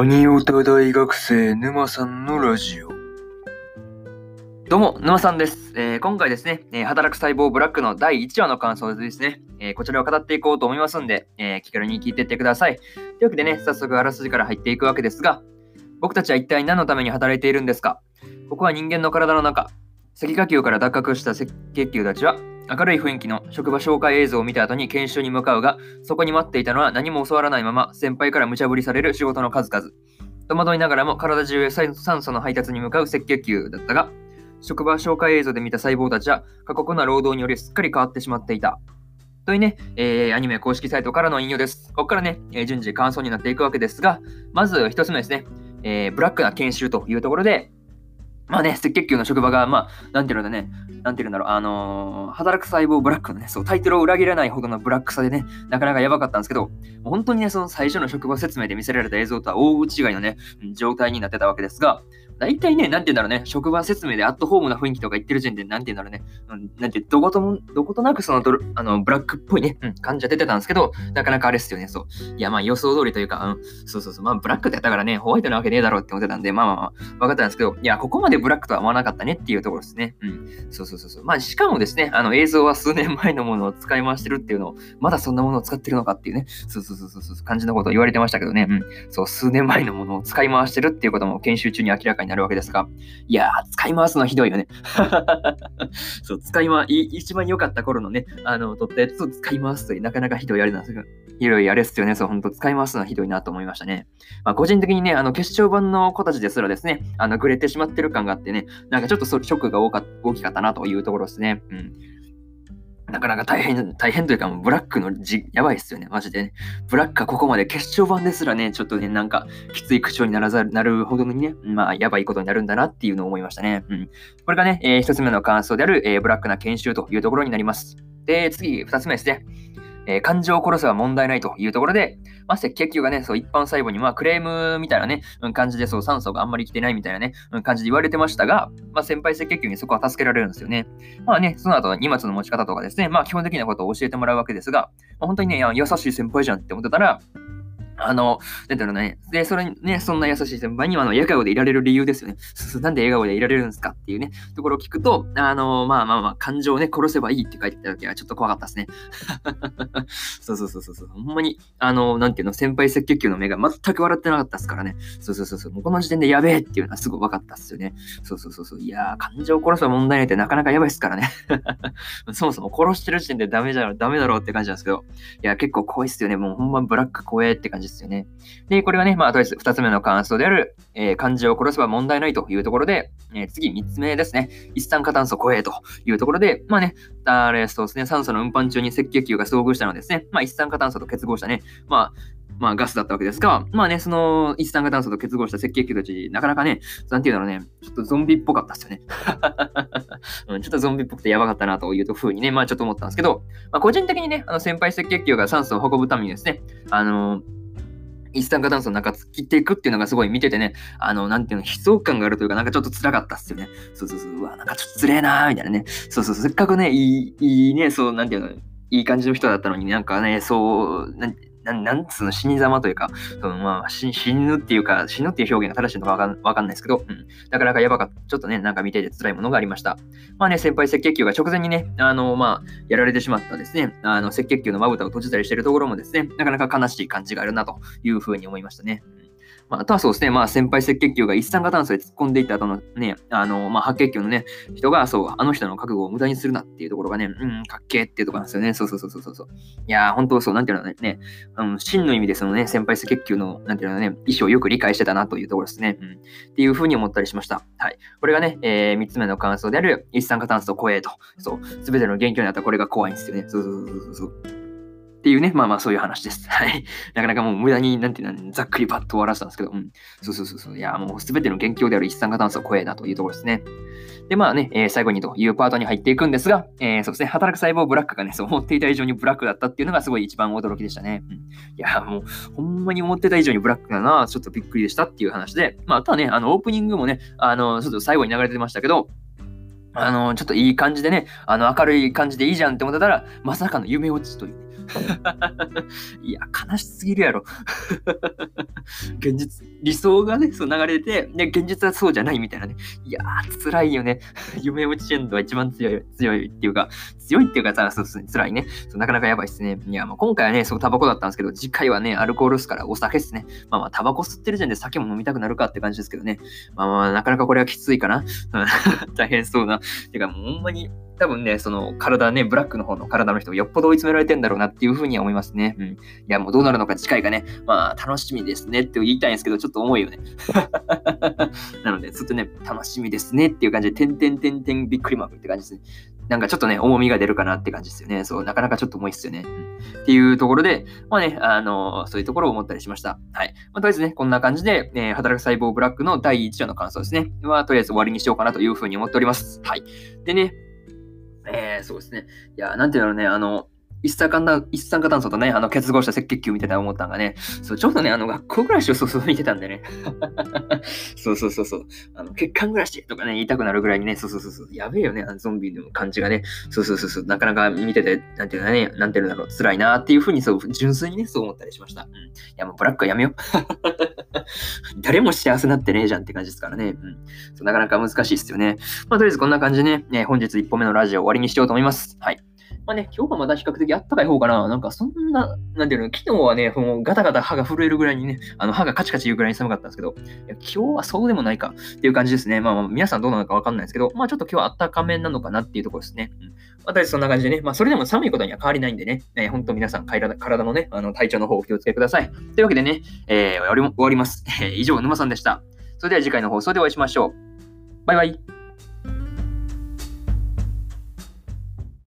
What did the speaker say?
アニオタ大学生沼さんのラジオ？どうも、沼さんです。えー今回ですね、えー働く細胞ブラックの第1話の感想ですね、えーこちらを語っていこうと思いますんで、え気軽に聞いていってください。というわけでね、早速あらすじから入っていくわけですが、僕たちは一体何のために働いているんですか？ここは人間の体の中。赤血球から脱殻した赤血球たちは、明るい雰囲気の職場紹介映像を見た後に研修に向かうが、そこに待っていたのは何も教わらないまま、先輩から無茶ぶりされる仕事の数々。戸惑いながらも体中へ酸素の配達に向かう赤血球だったが、職場紹介映像で見た細胞たちは過酷な労働によりすっかり変わってしまっていた。というね、えーアニメ公式サイトからの引用です。ここからね、えー順次感想になっていくわけですが、まず一つ目ですね、えーブラックな研修というところで、まあね、赤血球の職場が、まあ、なんていうんだね、なんていうんだろう、あのー働く細胞ブラックのね、そう、タイトルを裏切らないほどのブラックさでね、なかなかやばかったんですけど、本当にね、その最初の職場説明で見せられた映像とは大違いのね、状態になってたわけですが、大体ね、なんて言うんだろうね、職場説明でアットホームな雰囲気とか言ってる時点で、なんて言うんだろうね、うん、なんて、どことも、どことなくそのドル、あの、ブラックっぽいね、うん、感じは出てたんですけど、なかなかあれっすよね、そう。いや、まあ予想通りというか、うん、そうそうそう、まあブラックってやったからね、ホワイトなわけねえだろうって思ってたんで、まあまあまあ、分かったんですけど、いや、ここまでブラックとは思わなかったねっていうところですね。うん。そうそうそうそう。まあ、しかもですね、あの映像は数年前のものを使い回してるっていうのを、まだそんなものを使ってるのかっていうね、そうそうそうそう、感じのことを言われてましたけどね、うん。そう、数年前のものを使い回してるっていうことも研修中に明らかになるわけですが、いやー、使い回すのはひどいよね。そう、使い回、い一番良かった頃のね、あの、撮ったやつを使い回すという、なかなかひどいあれなんですけど、ひどいあれっすよね。そう、本当使い回すのはひどいなと思いましたね。まあ、個人的にね、あの、決勝版の子たちですらですね、あの、ぐれてしまってる感があってね、なんかちょっとショックが大か大きかったなとというところですね。うん。なかなか大変、大変というか、ブラックのじ、やばいっすよね、マジでね。ブラックがここまで決勝版ですらね、ちょっとね、なんか、きつい口調にならざる、なるほどにね、まあ、やばいことになるんだなっていうのを思いましたね。うん。これがね、えー一つ目の感想である、えーブラックな研修というところになります。で、次、2つ目ですね。えー感情を殺せば問題ないというところで、まあ、赤血球がね、そう一般細胞にまあクレームみたいなね、うん感じでそう酸素があんまり来てないみたいなね、うん感じで言われてましたが、まあ、先輩赤血球にそこは助けられるんですよね。まあね、その後荷物の持ち方とかですね、まあ基本的なことを教えてもらうわけですが、まあ、本当にね、優しい先輩じゃんって思ってたら、あの、なんだろうね。で、それにね、そんな優しい先輩には、あの、笑顔でいられる理由ですよね。なんで笑顔でいられるんですかっていうね、ところを聞くと、あの、まあまあまあ、感情をね、殺せばいいって書いてた時はちょっと怖かったですね。そうそうそうそうそう。ほんまに、あの、なんていうの、先輩赤血球の目が全く笑ってなかったですからね。そうそうそうそう。もうこの時点でやべえっていうのはすぐ分かったっすよね。そうそうそうそう。いやー、感情を殺せば問題ないってなかなかやばいっすからね。そもそも殺してる時点でダメじゃダメだろうって感じなんですけど。いや、結構怖いっすよね。もうほんまブラック怖えって感じですよね。で、これがね、まあ、とりあえず2つ目の感想である、えー漢字を殺せば問題ないというところで、えー次3つ目ですね。一酸化炭素怖えというところで、まあね、あれそうですね、酸素の運搬中に赤血球が遭遇したのですね、まあ、一酸化炭素と結合したね、まあ、まあ、ガスだったわけですが、まあね、その一酸化炭素と結合した赤血球たち、なかなかね、なんていうんだろうね、ちょっとゾンビっぽかったですよね。うん、ちょっとゾンビっぽくてやばかったなというふうにね、まあちょっと思ったんですけど、まあ、個人的にね、あの先輩赤血球が酸素を運ぶためにですね、あの一酸化炭素の中突っ切っていくっていうのがすごい見ててね、あの、なんていうの、悲壮感があるというか、なんかちょっと辛かったっすよね。そうそうそう、うわ、なんかちょっと辛えなーみたいなね。そうそうそう、せっかくね、いい、いいね、そう、なんていうの、いい感じの人だったのになんかね、そう、なんつうの、死に様というか、そのまあ死、死ぬっていうか、死ぬっていう表現が正しいのかわかんわかんないですけど、うん。なかなかやばかった。ちょっとね、なんか見てて辛いものがありました。まあね、先輩赤血球が直前にね、あの、まあ、やられてしまったですね、あの、赤血球のまぶたを閉じたりしてるところもですね、なかなか悲しい感じがあるなというふうに思いましたね。まあ、あとはそうですね、まあ、先輩赤血球が一酸化炭素で突っ込んでいった後のね、あの、まあ、白血球のね、人が、そう、あの人の覚悟を無駄にするなっていうところがね、うん、かっけーっていうところなんですよね。そうそうそうそうそう。いやー、本当そう、なんていうのね、あの真の意味でそのね、先輩赤血球の、なんていうのね、意思をよく理解してたなというところですね。うん。っていうふうに思ったりしました。はい。これがね、えー、3つ目の感想である、一酸化炭素怖えと。そう、すべての元凶になったこれが怖いんですよね。そうそうそうそうそう。っていうね、まあまあそういう話です。はい。なかなかもう無駄に、なんていうの、ざっくりパッと終わらせたんですけど、うん。そうそうそうそう。いや、もうすべての元凶である一酸化炭素怖えなというところですね。で、まあね、えー最後にというパートに入っていくんですが、えーそうですね、働く細胞ブラックがね、そう思っていた以上にブラックだったっていうのがすごい一番驚きでしたね。うん、いや、もう、ほんまに思ってた以上にブラックだな、ちょっとびっくりでしたっていう話で、まあ、あとはね、あの、オープニングもね、あの、ちょっと最後に流れてましたけど、あの、ちょっといい感じでね、あの、明るい感じでいいじゃんって思ってたら、まさかの夢落ちというね、いや、悲しすぎるやろ。現実、理想がね、そう流れて、で、現実はそうじゃないみたいなね。いやー、辛いよね。夢落ちエンドは一番強い、強いっていうか、強いっていうかさ、そうですね、辛いね。そうなかなかやばいっすね。いや、もう今回はね、そう、タバコだったんですけど、次回はね、アルコールっすからお酒っすね。まあまあ、タバコ吸ってる時点で酒も飲みたくなるかって感じですけどね。まあまあ、なかなかこれはきついかな。大変そうな。てか、もうほんまに、多分ね、その体ね、ブラックの方の体の人よっぽど追い詰められてんだろうなっていうふうには思いますね。うん。いや、もうどうなるのか次回がね、まあ楽しみですねって言いたいんですけど、ちょっと重いよね。なので、ずっとね、楽しみですねっていう感じで、てんてんてんてんびっくりマークって感じですね。なんかちょっとね、重みが出るかなって感じですよね。そう、なかなかちょっと重いっすよね。うん、っていうところで、まあね、あのそういうところを思ったりしました。はい。まあ、とりあえずね、こんな感じで、えー、働く細胞ブラックの第1話の感想ですね。は、とりあえず終わりにしようかなというふうに思っております。はい。でね、えー、そうですね。いや、なんていうのね、あの、一酸化炭一酸化炭素とね、あの結合した赤血球みたいな思ったんがね、そう、ちょうどね、あの学校暮らしをそうそ見てたんでね。そうそうそうそう。あの血管暮らしとかね、言いたくなるぐらいにね、そうそうそうそう。やべえよね、あのゾンビの感じがね。そうそうそうそう。なかなか見てて、なんていうかね、なんていうんだろう、辛いなっていうふうに、そう、純粋にね、そう思ったりしました。うん。いや、もうブラックはやめよう。誰も幸せになってねえじゃんって感じですからね。うん。そうなかなか難しいですよね。まあ、とりあえずこんな感じでね、ね本日1本目のラジオ終わりにしようと思います。はい。まあね、今日はまだ比較的あったかい方かな。なんかそんな、なんていうの、昨日はね、もうガタガタ歯が震えるぐらいにね、あの歯がカチカチ言うぐらいに寒かったんですけど、いや今日はそうでもないかっていう感じですね。まあ、まあ、皆さんどうなのかわかんないですけど、まあちょっと今日はあったかめなのかなっていうところですね。うん。またそんな感じでね、まあそれでも寒いことには変わりないんでね、えー、本当皆さん体体のね、あの体調の方お気をつけください。というわけでね、えー、終わります。以上、沼さんでした。それでは次回の放送でお会いしましょう。バイバイ。